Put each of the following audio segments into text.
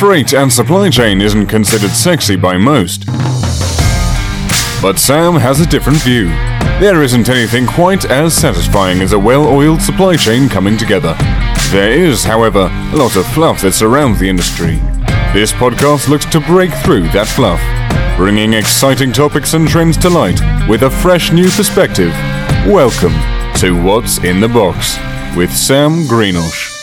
Freight and supply chain isn't considered sexy by most. But Sam has a different view. There isn't anything quite as satisfying as a well oiled supply chain coming together. There is, however, a lot of fluff that surrounds the industry. This podcast looks to break through that fluff, bringing exciting topics and trends to light with a fresh new perspective. Welcome to What's in the Box with Sam Greenosh.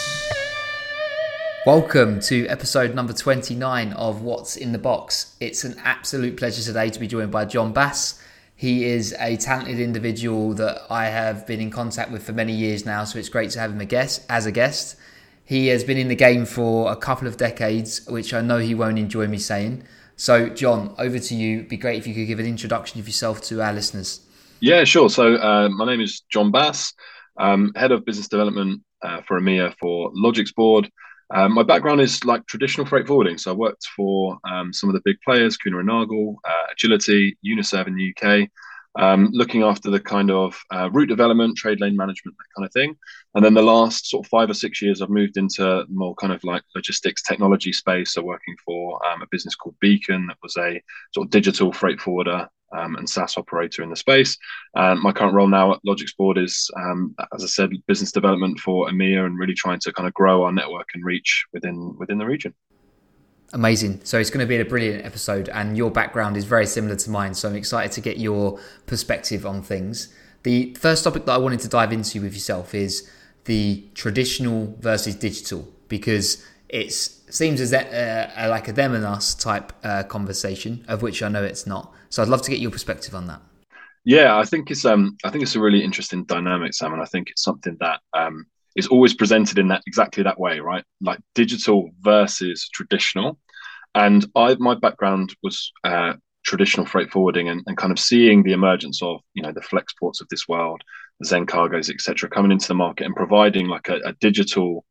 Welcome to episode number 29 of What's in the Box. It's an absolute pleasure today to be joined by John Bass. He is a talented individual that I have been in contact with for many years now, so it's great to have him a guest, as a guest. He has been in the game for a couple of decades, which I know he won't enjoy me saying. So, John, over to you. It'd be great if you could give an introduction of yourself to our listeners. Yeah, sure. So, uh, my name is John Bass, I'm head of business development uh, for EMEA for Logix Board. Um, my background is like traditional freight forwarding. So I worked for um, some of the big players, Kuehne and Nagel, uh, Agility, Uniserve in the UK, um, looking after the kind of uh, route development, trade lane management, that kind of thing. And then the last sort of five or six years, I've moved into more kind of like logistics technology space. So working for um, a business called Beacon that was a sort of digital freight forwarder um, and SaaS operator in the space. And my current role now at Logix Board is, um, as I said, business development for EMEA and really trying to kind of grow our network and reach within within the region. Amazing. So it's going to be a brilliant episode, and your background is very similar to mine. So I'm excited to get your perspective on things. The first topic that I wanted to dive into with yourself is the traditional versus digital, because it seems as that, uh, like a them and us type uh, conversation, of which I know it's not. So I'd love to get your perspective on that. Yeah, I think it's um, I think it's a really interesting dynamic, Sam, and I think it's something that um, is always presented in that exactly that way, right? Like digital versus traditional. And I, my background was uh, traditional freight forwarding, and, and kind of seeing the emergence of you know the Flexports of this world, Zencargos, etc., coming into the market and providing like a, a digital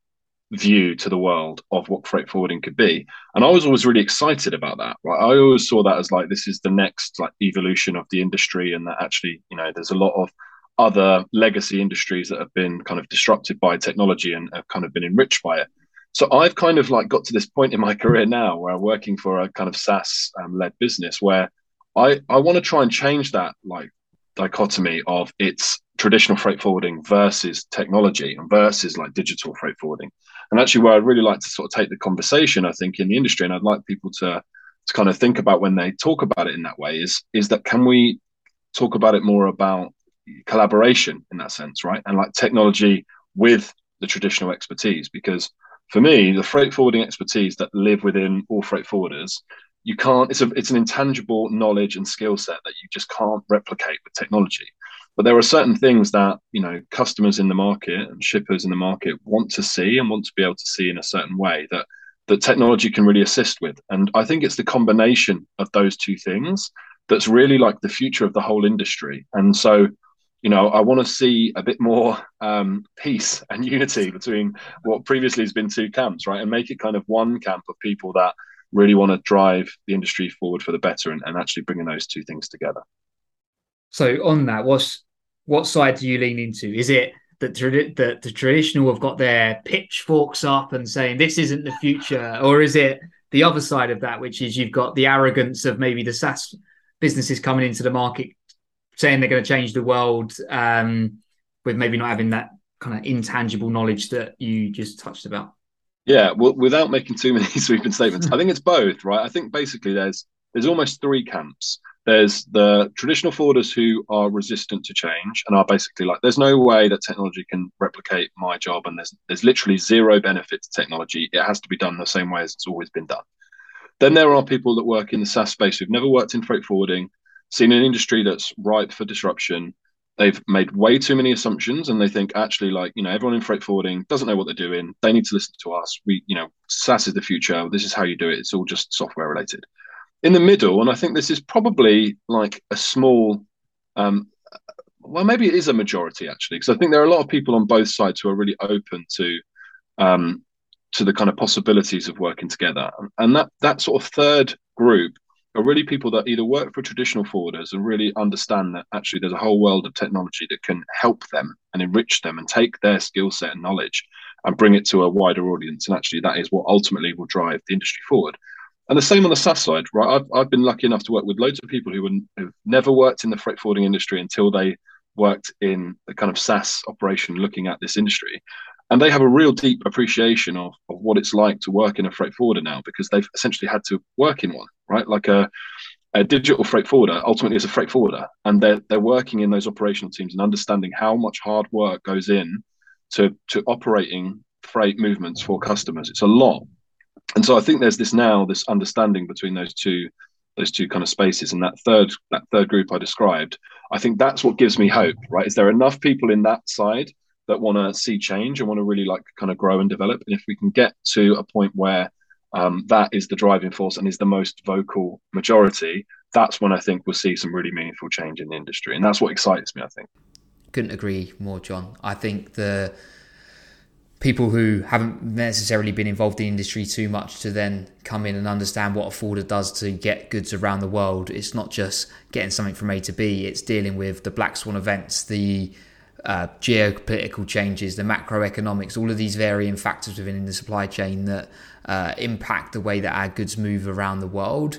view to the world of what freight forwarding could be. And I was always really excited about that. Right. I always saw that as like this is the next like evolution of the industry and that actually, you know, there's a lot of other legacy industries that have been kind of disrupted by technology and have kind of been enriched by it. So I've kind of like got to this point in my career now where I'm working for a kind of SaaS um, led business where I, I want to try and change that like dichotomy of its traditional freight forwarding versus technology and versus like digital freight forwarding. And actually, where I'd really like to sort of take the conversation, I think, in the industry, and I'd like people to to kind of think about when they talk about it in that way, is is that can we talk about it more about collaboration in that sense, right? And like technology with the traditional expertise, because for me, the freight forwarding expertise that live within all freight forwarders, you can't. It's a it's an intangible knowledge and skill set that you just can't replicate with technology. But there are certain things that you know customers in the market and shippers in the market want to see and want to be able to see in a certain way that that technology can really assist with. And I think it's the combination of those two things that's really like the future of the whole industry. And so, you know, I want to see a bit more um, peace and unity between what previously has been two camps, right? And make it kind of one camp of people that really want to drive the industry forward for the better and, and actually bringing those two things together. So on that, what's what side do you lean into? Is it that the, the traditional have got their pitchforks up and saying this isn't the future, or is it the other side of that, which is you've got the arrogance of maybe the SaaS businesses coming into the market saying they're going to change the world, um, with maybe not having that kind of intangible knowledge that you just touched about. Yeah, well, without making too many sweeping statements, I think it's both, right? I think basically there's there's almost three camps. There's the traditional forwarders who are resistant to change and are basically like, there's no way that technology can replicate my job, and there's there's literally zero benefit to technology. It has to be done the same way as it's always been done. Then there are people that work in the SaaS space who've never worked in freight forwarding, seen an industry that's ripe for disruption. They've made way too many assumptions, and they think actually, like you know, everyone in freight forwarding doesn't know what they're doing. They need to listen to us. We, you know, SaaS is the future. This is how you do it. It's all just software related in the middle, and I think this is probably like a small, um, well, maybe it is a majority actually, because I think there are a lot of people on both sides who are really open to, um, to the kind of possibilities of working together, and that that sort of third group are really people that either work for traditional forwarders and really understand that actually there's a whole world of technology that can help them and enrich them and take their skill set and knowledge and bring it to a wider audience. And actually, that is what ultimately will drive the industry forward. And the same on the SaaS side, right? I've, I've been lucky enough to work with loads of people who have never worked in the freight forwarding industry until they worked in the kind of SaaS operation looking at this industry. And they have a real deep appreciation of, of what it's like to work in a freight forwarder now because they've essentially had to work in one, right? Like a, a digital freight forwarder ultimately is a freight forwarder. And they're, they're working in those operational teams and understanding how much hard work goes in to, to operating freight movements for customers. It's a lot and so I think there's this now this understanding between those two those two kind of spaces and that third that third group I described. I think that's what gives me hope. Right? Is there enough people in that side that want to see change and want to really like kind of grow and develop? And if we can get to a point where um, that is the driving force and is the most vocal majority, that's when I think we'll see some really meaningful change in the industry. And that's what excites me, I think. Couldn't agree more, John. I think the people who haven't necessarily been involved in the industry too much to then come in and understand what a forwarder does to get goods around the world. It's not just getting something from A to B, it's dealing with the black swan events, the uh, geopolitical changes, the macroeconomics, all of these varying factors within the supply chain that uh, impact the way that our goods move around the world.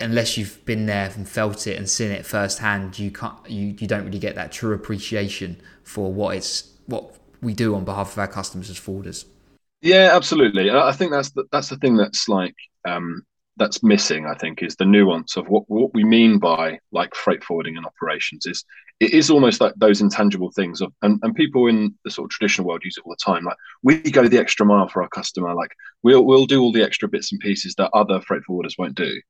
Unless you've been there and felt it and seen it firsthand, you can't you, you don't really get that true appreciation for what it's what we do on behalf of our customers as forwarders. Yeah, absolutely. I think that's the, that's the thing that's like um, that's missing. I think is the nuance of what what we mean by like freight forwarding and operations is it is almost like those intangible things of and, and people in the sort of traditional world use it all the time. Like we go the extra mile for our customer. Like we'll we'll do all the extra bits and pieces that other freight forwarders won't do.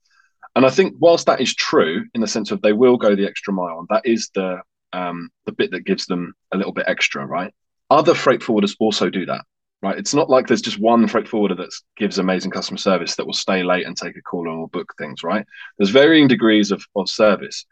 And I think whilst that is true in the sense of they will go the extra mile, and that is the um, the bit that gives them a little bit extra, right? Other freight forwarders also do that, right? It's not like there's just one freight forwarder that gives amazing customer service that will stay late and take a call and will book things, right? There's varying degrees of, of service.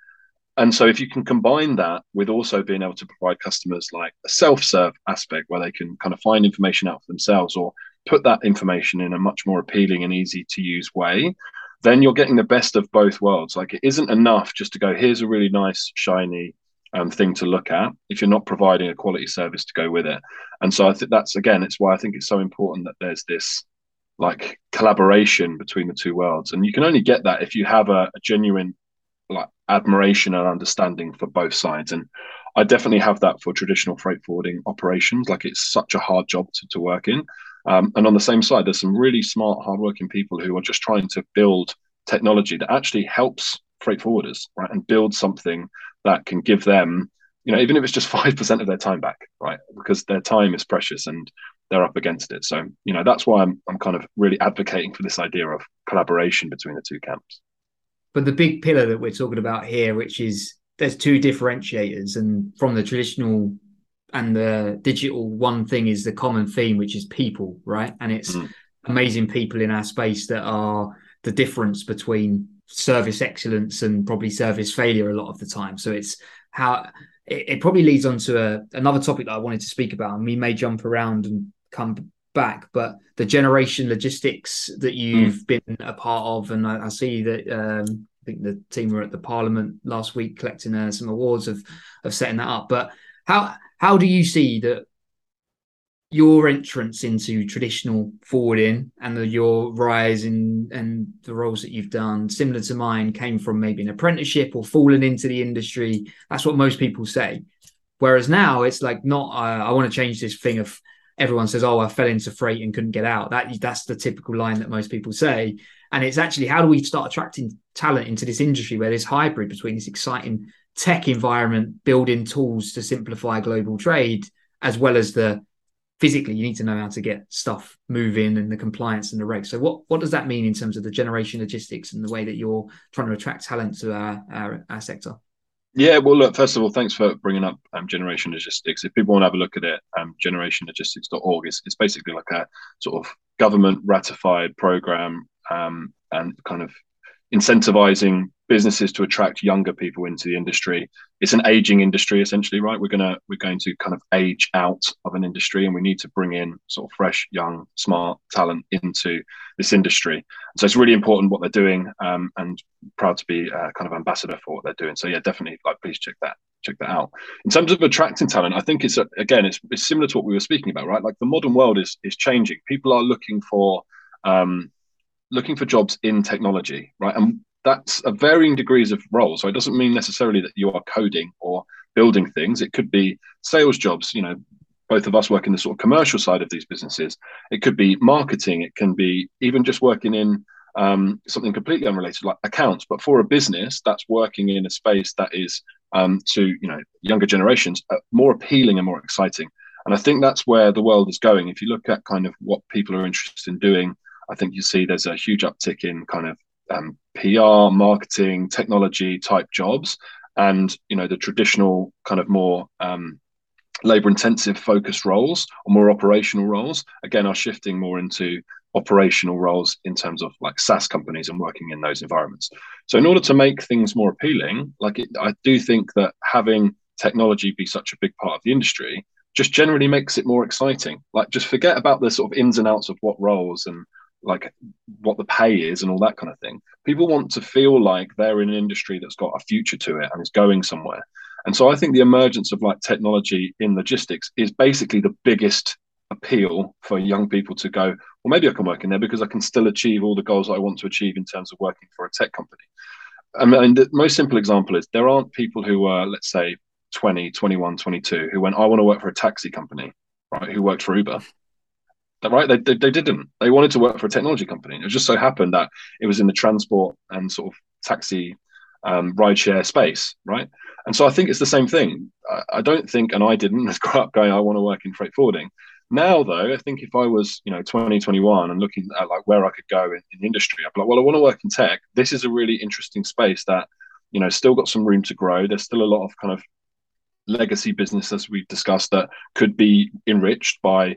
And so if you can combine that with also being able to provide customers like a self-serve aspect where they can kind of find information out for themselves or put that information in a much more appealing and easy to use way, then you're getting the best of both worlds. Like it isn't enough just to go, here's a really nice, shiny um, thing to look at if you're not providing a quality service to go with it. And so I think that's again, it's why I think it's so important that there's this like collaboration between the two worlds, and you can only get that if you have a, a genuine like admiration and understanding for both sides. And I definitely have that for traditional freight forwarding operations. Like it's such a hard job to, to work in. Um, and on the same side, there's some really smart, hardworking people who are just trying to build technology that actually helps freight forwarders, right, and build something that can give them, you know, even if it's just 5% of their time back, right? Because their time is precious and they're up against it. So, you know, that's why I'm, I'm kind of really advocating for this idea of collaboration between the two camps. But the big pillar that we're talking about here, which is there's two differentiators, and from the traditional and the digital, one thing is the common theme, which is people, right? And it's mm. amazing people in our space that are the difference between service excellence and probably service failure a lot of the time. So it's how it, it probably leads on to a, another topic that I wanted to speak about, and we may jump around and come back, but the generation logistics that you've mm. been a part of, and I, I see that um, I think the team were at the Parliament last week collecting uh, some awards of of setting that up. But how how do you see that your entrance into traditional forwarding and the, your rise in and the roles that you've done, similar to mine, came from maybe an apprenticeship or falling into the industry. That's what most people say. Whereas now it's like not. Uh, I want to change this thing of everyone says, "Oh, I fell into freight and couldn't get out." That that's the typical line that most people say. And it's actually how do we start attracting talent into this industry where there's hybrid between this exciting tech environment, building tools to simplify global trade, as well as the physically you need to know how to get stuff moving and the compliance and the regs. So what what does that mean in terms of the generation logistics and the way that you're trying to attract talent to our our, our sector? Yeah, well, look, first of all, thanks for bringing up um, Generation Logistics. If people want to have a look at it, um, generationlogistics.org is it's basically like a sort of government ratified program um, and kind of incentivizing businesses to attract younger people into the industry. It's an aging industry essentially, right? We're gonna we're going to kind of age out of an industry, and we need to bring in sort of fresh, young, smart talent into this industry. So it's really important what they're doing, um, and proud to be uh, kind of ambassador for what they're doing. So yeah, definitely, like please check that check that out. In terms of attracting talent, I think it's again it's, it's similar to what we were speaking about, right? Like the modern world is is changing. People are looking for um, looking for jobs in technology, right? And that's a varying degrees of role. So it doesn't mean necessarily that you are coding or building things. It could be sales jobs. You know, both of us work in the sort of commercial side of these businesses. It could be marketing. It can be even just working in um, something completely unrelated like accounts. But for a business that's working in a space that is um, to you know younger generations uh, more appealing and more exciting. And I think that's where the world is going. If you look at kind of what people are interested in doing, I think you see there's a huge uptick in kind of um, PR, marketing, technology type jobs, and you know the traditional kind of more um, labor intensive focused roles or more operational roles again are shifting more into operational roles in terms of like SaaS companies and working in those environments. So in order to make things more appealing, like it, I do think that having technology be such a big part of the industry just generally makes it more exciting. Like just forget about the sort of ins and outs of what roles and like what the pay is and all that kind of thing. People want to feel like they're in an industry that's got a future to it and is going somewhere. And so I think the emergence of like technology in logistics is basically the biggest appeal for young people to go, well, maybe I can work in there because I can still achieve all the goals I want to achieve in terms of working for a tech company. Um, I mean, the most simple example is there aren't people who are, let's say, 20, 21, 22, who went, I want to work for a taxi company, right? Who worked for Uber. Right? They, they, they didn't. They wanted to work for a technology company. It just so happened that it was in the transport and sort of taxi um, rideshare space, right? And so I think it's the same thing. I, I don't think, and I didn't as up going, I want to work in freight forwarding. Now, though, I think if I was, you know, 2021 and looking at like where I could go in, in the industry, I'd be like, well, I want to work in tech. This is a really interesting space that, you know, still got some room to grow. There's still a lot of kind of legacy business, as we've discussed, that could be enriched by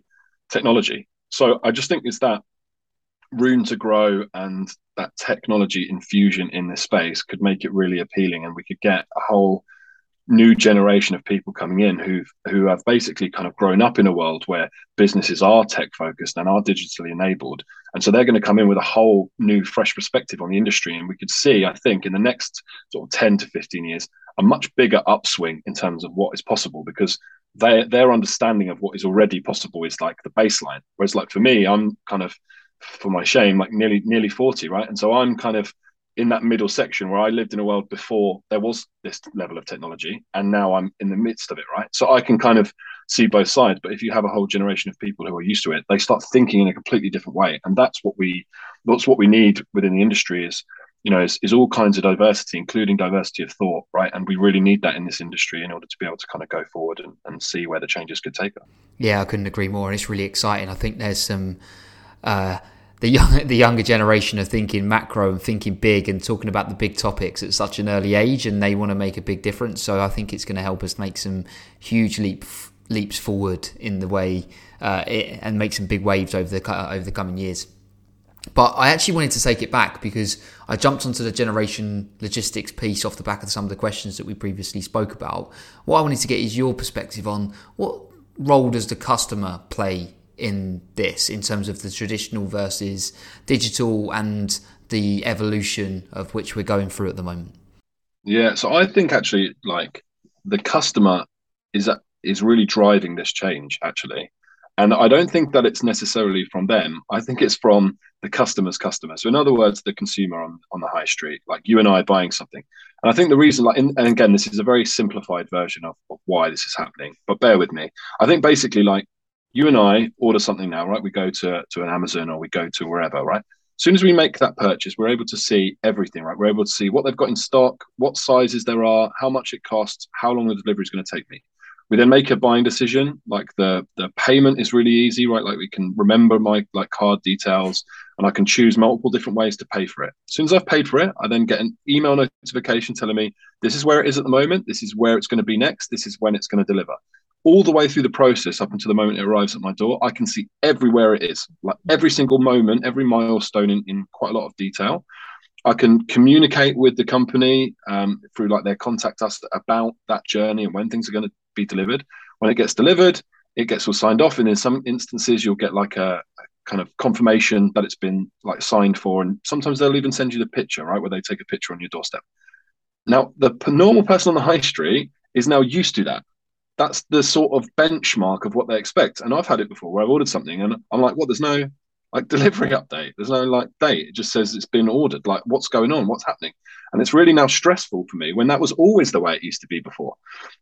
technology. So I just think it's that room to grow and that technology infusion in this space could make it really appealing, and we could get a whole new generation of people coming in who've who have basically kind of grown up in a world where businesses are tech focused and are digitally enabled. And so they're going to come in with a whole new fresh perspective on the industry and we could see i think in the next sort of 10 to 15 years a much bigger upswing in terms of what is possible because their their understanding of what is already possible is like the baseline whereas like for me i'm kind of for my shame like nearly nearly 40 right and so i'm kind of in that middle section where I lived in a world before there was this level of technology, and now I'm in the midst of it, right? So I can kind of see both sides. But if you have a whole generation of people who are used to it, they start thinking in a completely different way, and that's what we that's what we need within the industry is you know is, is all kinds of diversity, including diversity of thought, right? And we really need that in this industry in order to be able to kind of go forward and, and see where the changes could take us. Yeah, I couldn't agree more, and it's really exciting. I think there's some. Uh, the young, the younger generation are thinking macro and thinking big and talking about the big topics at such an early age, and they want to make a big difference. So I think it's going to help us make some huge leap leaps forward in the way uh, it, and make some big waves over the over the coming years. But I actually wanted to take it back because I jumped onto the generation logistics piece off the back of some of the questions that we previously spoke about. What I wanted to get is your perspective on what role does the customer play in this in terms of the traditional versus digital and the evolution of which we're going through at the moment? Yeah, so I think actually like the customer is is really driving this change actually. And I don't think that it's necessarily from them. I think it's from the customer's customer. So in other words, the consumer on, on the high street, like you and I buying something. And I think the reason, like, in, and again, this is a very simplified version of, of why this is happening, but bear with me. I think basically, like, you and I order something now, right? We go to to an Amazon or we go to wherever, right? As soon as we make that purchase, we're able to see everything, right? We're able to see what they've got in stock, what sizes there are, how much it costs, how long the delivery is going to take me. We then make a buying decision. Like the the payment is really easy, right? Like we can remember my like card details, and I can choose multiple different ways to pay for it. As soon as I've paid for it, I then get an email notification telling me this is where it is at the moment, this is where it's going to be next, this is when it's going to deliver all the way through the process up until the moment it arrives at my door, I can see everywhere it is, like every single moment, every milestone in, in quite a lot of detail. I can communicate with the company um, through like their contact us about that journey and when things are going to be delivered. When it gets delivered, it gets all signed off, and in some instances, you'll get like a, a kind of confirmation that it's been like signed for, and sometimes they'll even send you the picture, right, where they take a picture on your doorstep. Now, the normal person on the high street is now used to that. That's the sort of benchmark of what they expect. And I've had it before where I've ordered something and I'm like, what? There's no like delivery update. There's no like date. It just says it's been ordered. Like, what's going on? What's happening? And it's really now stressful for me when that was always the way it used to be before.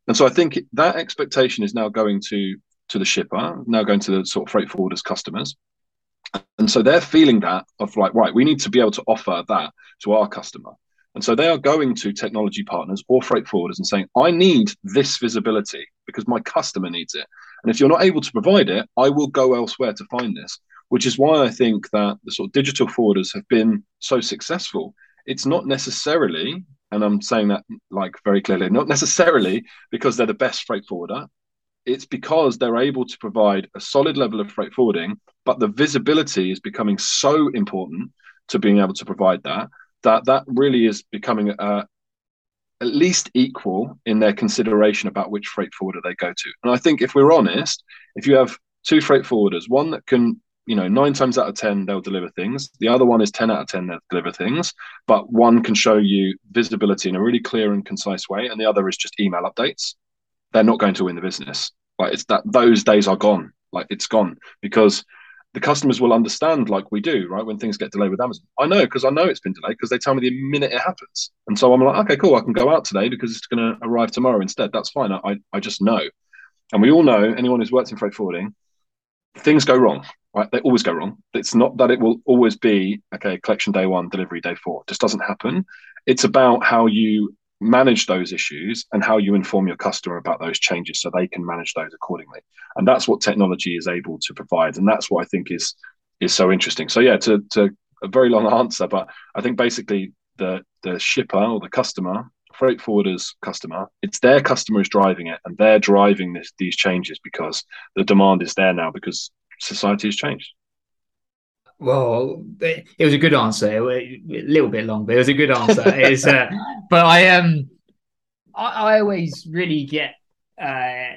And so I think that expectation is now going to to the shipper, now going to the sort of freight forwarders customers. And so they're feeling that of like, right, we need to be able to offer that to our customer. And so they are going to technology partners or freight forwarders and saying, I need this visibility because my customer needs it. And if you're not able to provide it, I will go elsewhere to find this, which is why I think that the sort of digital forwarders have been so successful. It's not necessarily, and I'm saying that like very clearly, not necessarily because they're the best freight forwarder. It's because they're able to provide a solid level of freight forwarding, but the visibility is becoming so important to being able to provide that that that really is becoming uh, at least equal in their consideration about which freight forwarder they go to. And I think if we're honest, if you have two freight forwarders, one that can, you know, nine times out of 10, they'll deliver things. The other one is 10 out of 10, they'll deliver things. But one can show you visibility in a really clear and concise way. And the other is just email updates. They're not going to win the business. Like it's that those days are gone. Like it's gone because the customers will understand like we do, right? When things get delayed with Amazon. I know because I know it's been delayed because they tell me the minute it happens. And so I'm like, okay, cool, I can go out today because it's going to arrive tomorrow instead. That's fine. I, I just know. And we all know, anyone who's worked in freight forwarding, things go wrong, right? They always go wrong. It's not that it will always be, okay, collection day one, delivery day four. It just doesn't happen. It's about how you manage those issues and how you inform your customer about those changes so they can manage those accordingly and that's what technology is able to provide and that's what i think is is so interesting so yeah to, to a very long answer but i think basically the the shipper or the customer freight forwarders customer it's their customer is driving it and they're driving this these changes because the demand is there now because society has changed well, it was a good answer. A little bit long, but it was a good answer. it's, uh, but I um, I, I always really get uh,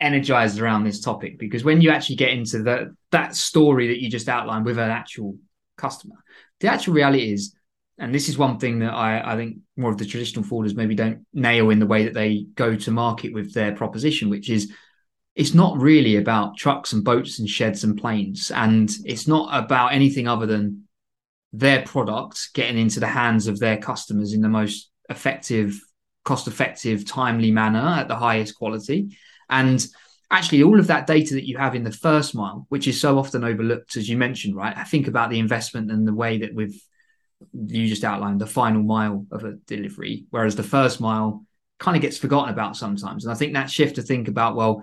energized around this topic because when you actually get into the that story that you just outlined with an actual customer, the actual reality is, and this is one thing that I, I think more of the traditional forwarders maybe don't nail in the way that they go to market with their proposition, which is it's not really about trucks and boats and sheds and planes. And it's not about anything other than their product getting into the hands of their customers in the most effective, cost effective, timely manner at the highest quality. And actually, all of that data that you have in the first mile, which is so often overlooked, as you mentioned, right? I think about the investment and the way that we've you just outlined the final mile of a delivery, whereas the first mile kind of gets forgotten about sometimes. And I think that shift to think about, well,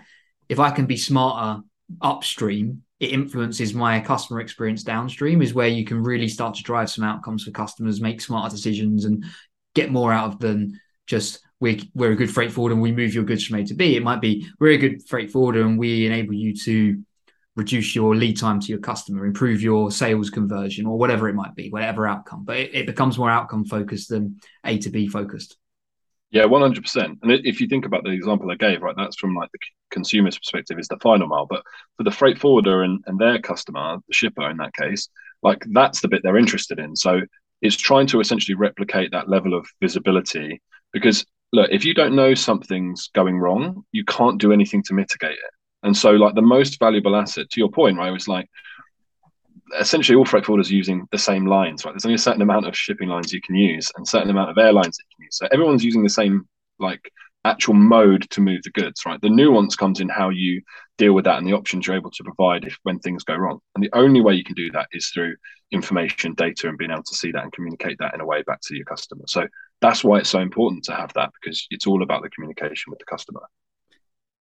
if I can be smarter upstream, it influences my customer experience downstream, is where you can really start to drive some outcomes for customers, make smarter decisions, and get more out of than just we're, we're a good freight forwarder and we move your goods from A to B. It might be we're a good freight forwarder and we enable you to reduce your lead time to your customer, improve your sales conversion, or whatever it might be, whatever outcome. But it, it becomes more outcome focused than A to B focused. Yeah, one hundred percent. And if you think about the example I gave, right, that's from like the consumer's perspective is the final mile, but for the freight forwarder and, and their customer, the shipper in that case, like that's the bit they're interested in. So it's trying to essentially replicate that level of visibility because look, if you don't know something's going wrong, you can't do anything to mitigate it. And so, like the most valuable asset, to your point, right, was like essentially all freight forwarders using the same lines, right? There's only a certain amount of shipping lines you can use and certain amount of airlines that you can use. So everyone's using the same like actual mode to move the goods, right? The nuance comes in how you deal with that and the options you're able to provide if when things go wrong. And the only way you can do that is through information, data, and being able to see that and communicate that in a way back to your customer. So that's why it's so important to have that because it's all about the communication with the customer.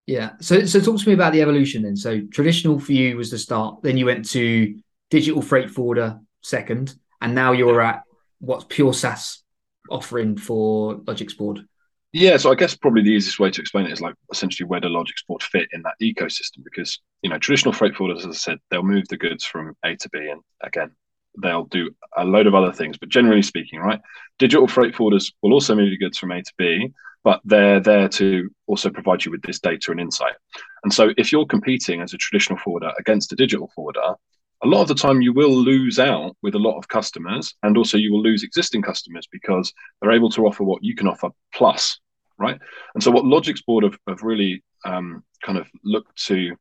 Yeah. So so talk to me about the evolution then. So traditional for you was the start. Then you went to digital freight forwarder second, and now you're at what's pure SaaS offering for Logixboard. Yeah, so I guess probably the easiest way to explain it is like essentially where the Logixboard fit in that ecosystem because you know traditional freight forwarders, as I said, they'll move the goods from A to B, and again they'll do a load of other things. But generally speaking, right, digital freight forwarders will also move the goods from A to B, but they're there to also provide you with this data and insight. And so if you're competing as a traditional forwarder against a digital forwarder, a lot of the time you will lose out with a lot of customers and also you will lose existing customers because they're able to offer what you can offer plus right? And so what Logixboard have, have really um, kind of looked to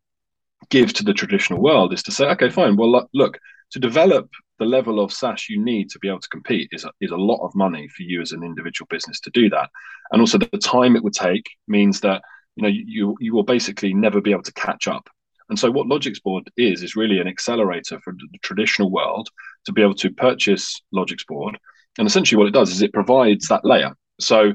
give to the traditional world is to say, okay, fine. Well, look, to develop the level of SaaS you need to be able to compete is a, is a lot of money for you as an individual business to do that, and also the time it would take means that you know you you will basically never be able to catch up. And so, what Logixboard is is really an accelerator for the traditional world to be able to purchase Logixboard. And essentially, what it does is it provides that layer. So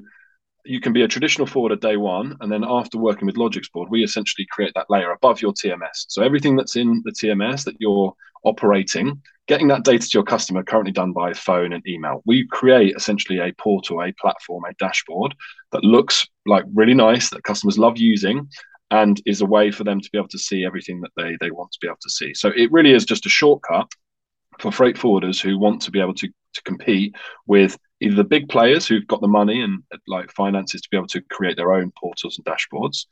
you can be a traditional forwarder day one, and then after working with Logixboard, we essentially create that layer above your TMS. So everything that's in the TMS that you're operating, getting that data to your customer, currently done by phone and email. We create essentially a portal, a platform, a dashboard that looks like really nice that customers love using, and is a way for them to be able to see everything that they they want to be able to see. So it really is just a shortcut for freight forwarders who want to be able to to compete with either the big players who've got the money and like finances to be able to create their own portals and dashboards,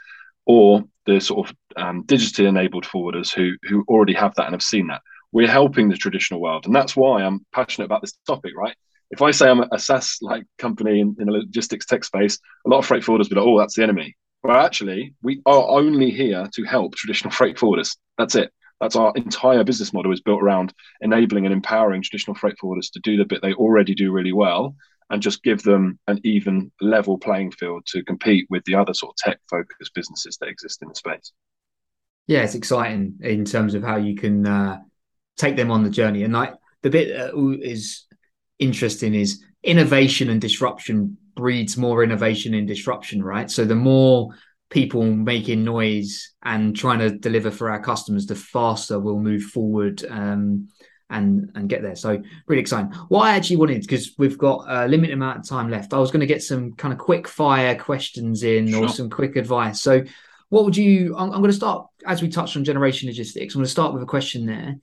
or the sort of um, digitally enabled forwarders who who already have that and have seen that. We're helping the traditional world, and that's why I'm passionate about this topic. Right? If I say I'm a SaaS like company in, in the logistics tech space, a lot of freight forwarders be like, "Oh, that's the enemy." Well, actually, we are only here to help traditional freight forwarders. That's it. That's our entire business model is built around enabling and empowering traditional freight forwarders to do the bit they already do really well and just give them an even level playing field to compete with the other sort of tech focused businesses that exist in the space. Yeah, it's exciting in terms of how you can uh, take them on the journey. And like the bit that is interesting is innovation and disruption breeds more innovation and disruption, right? So the more people making noise and trying to deliver for our customers, the faster we'll move forward um, and and get there. So really exciting. What I actually wanted, because we've got a limited amount of time left, I was going to get some kind of quick fire questions in sure. or some quick advice. So what would you? I'm, I'm going to start as we touched on generation logistics. I'm going to start with a question there.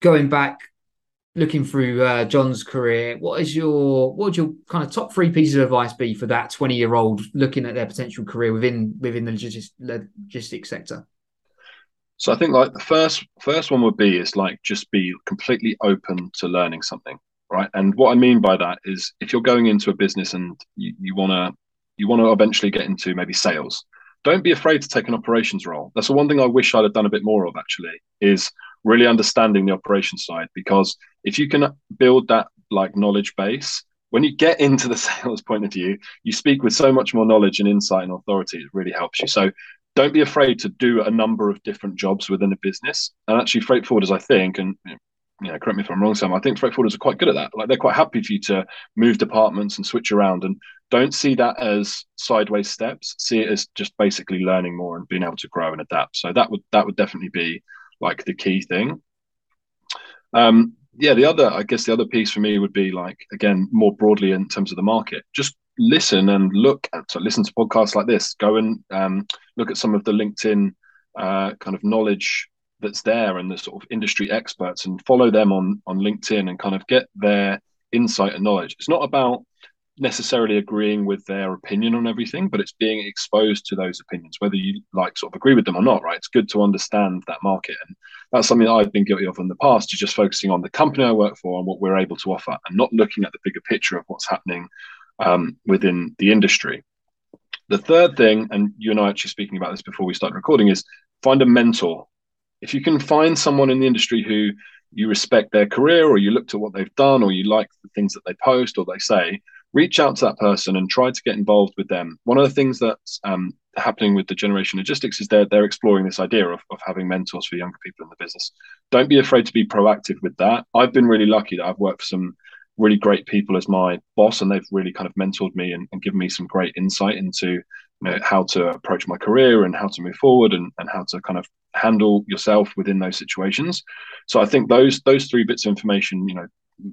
Going back looking through uh, John's career, what is your what would your kind of top three pieces of advice be for that twenty year old looking at their potential career within within the logistics, logistics sector? So I think like the first first one would be is like just be completely open to learning something, right? And what I mean by that is if you're going into a business and you, wanna you want to eventually get into maybe sales, don't be afraid to take an operations role. That's the one thing I wish I'd have done a bit more of actually is really understanding the operation side because if you can build that like knowledge base when you get into the sales point of view you speak with so much more knowledge and insight and authority it really helps you so don't be afraid to do a number of different jobs within a business and actually freight forwarders i think and you know, correct me if I'm wrong, Sam. I think freight forwarders are quite good at that. Like they're quite happy for you to move departments and switch around, and don't see that as sideways steps. See it as just basically learning more and being able to grow and adapt. So that would that would definitely be like the key thing. Um, yeah, the other, I guess, the other piece for me would be like again more broadly in terms of the market. Just listen and look at, so listen to podcasts like this. Go and um, look at some of the LinkedIn uh, kind of knowledge that's there and the sort of industry experts and follow them on on LinkedIn and kind of get their insight and knowledge. It's not about necessarily agreeing with their opinion on everything, but it's being exposed to those opinions, whether you like sort of agree with them or not, right? It's good to understand that market. And that's something that I've been guilty of in the past, is just focusing on the company I work for and what we're able to offer and not looking at the bigger picture of what's happening um, within the industry. The third thing, and you and I actually speaking about this before we start recording, is find a mentor. If you can find someone in the industry who you respect their career or you look to what they've done or you like the things that they post or they say, reach out to that person and try to get involved with them. One of the things that's um, happening with the generation logistics is they're they're exploring this idea of, of having mentors for younger people in the business. Don't be afraid to be proactive with that. I've been really lucky that I've worked for some really great people as my boss, and they've really kind of mentored me and, and given me some great insight into you know, how to approach my career and how to move forward and, and how to kind of handle yourself within those situations. So I think those those three bits of information, you know,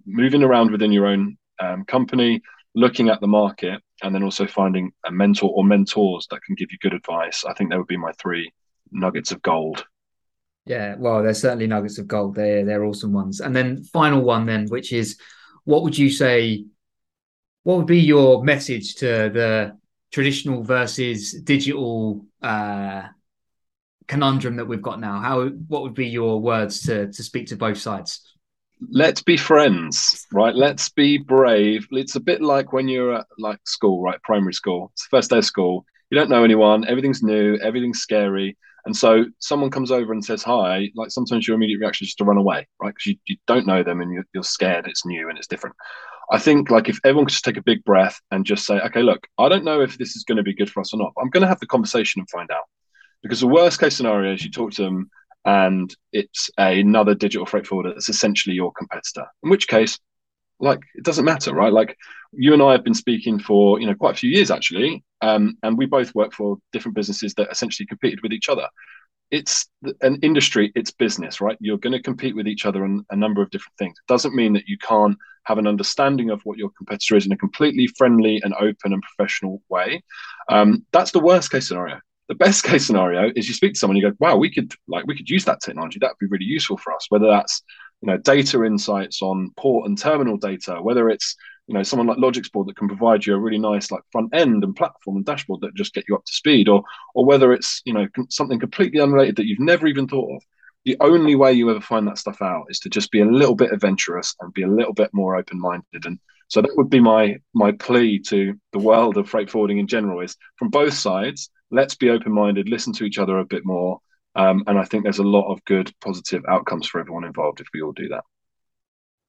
moving around within your own um, company, looking at the market and then also finding a mentor or mentors that can give you good advice. I think that would be my three nuggets of gold. Yeah, well, they're certainly nuggets of gold. They're they're awesome ones. And then final one then, which is what would you say what would be your message to the traditional versus digital uh, conundrum that we've got now? How what would be your words to to speak to both sides? Let's be friends, right? Let's be brave. It's a bit like when you're at like school, right? Primary school. It's the first day of school. You don't know anyone. Everything's new. Everything's scary. And so someone comes over and says hi. Like sometimes your immediate reaction is just to run away, right? Because you, you don't know them and you're, you're scared. It's new and it's different. I think like if everyone could just take a big breath and just say, okay, look, I don't know if this is going to be good for us or not. I'm going to have the conversation and find out. Because the worst case scenario is you talk to them and it's another digital freight forwarder that's essentially your competitor. In which case, like it doesn't matter, right? Like you and I have been speaking for you know quite a few years actually, um, and we both work for different businesses that essentially competed with each other. It's an industry, it's business, right? You're going to compete with each other on a number of different things. It doesn't mean that you can't have an understanding of what your competitor is in a completely friendly and open and professional way. Um, that's the worst case scenario the best case scenario is you speak to someone, you go, wow, we could like we could use that technology. That would be really useful for us. Whether that's you know data insights on port and terminal data, whether it's you know someone like Logixboard that can provide you a really nice like front end and platform and dashboard that just get you up to speed, or or whether it's you know something completely unrelated that you've never even thought of. The only way you ever find that stuff out is to just be a little bit adventurous and be a little bit more open minded and so that would be my my plea to the world of freight forwarding in general is from both sides let's be open minded, listen to each other a bit more. Um, and I think there's a lot of good, positive outcomes for everyone involved if we all do that.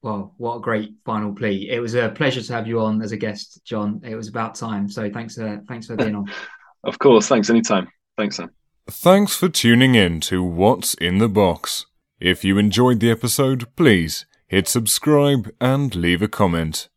Well, what a great final plea! It was a pleasure to have you on as a guest, John. It was about time. So thanks, uh, thanks for being on. of course, thanks. Anytime. Thanks, Sam. Thanks for tuning in to What's in the Box. If you enjoyed the episode, please hit subscribe and leave a comment.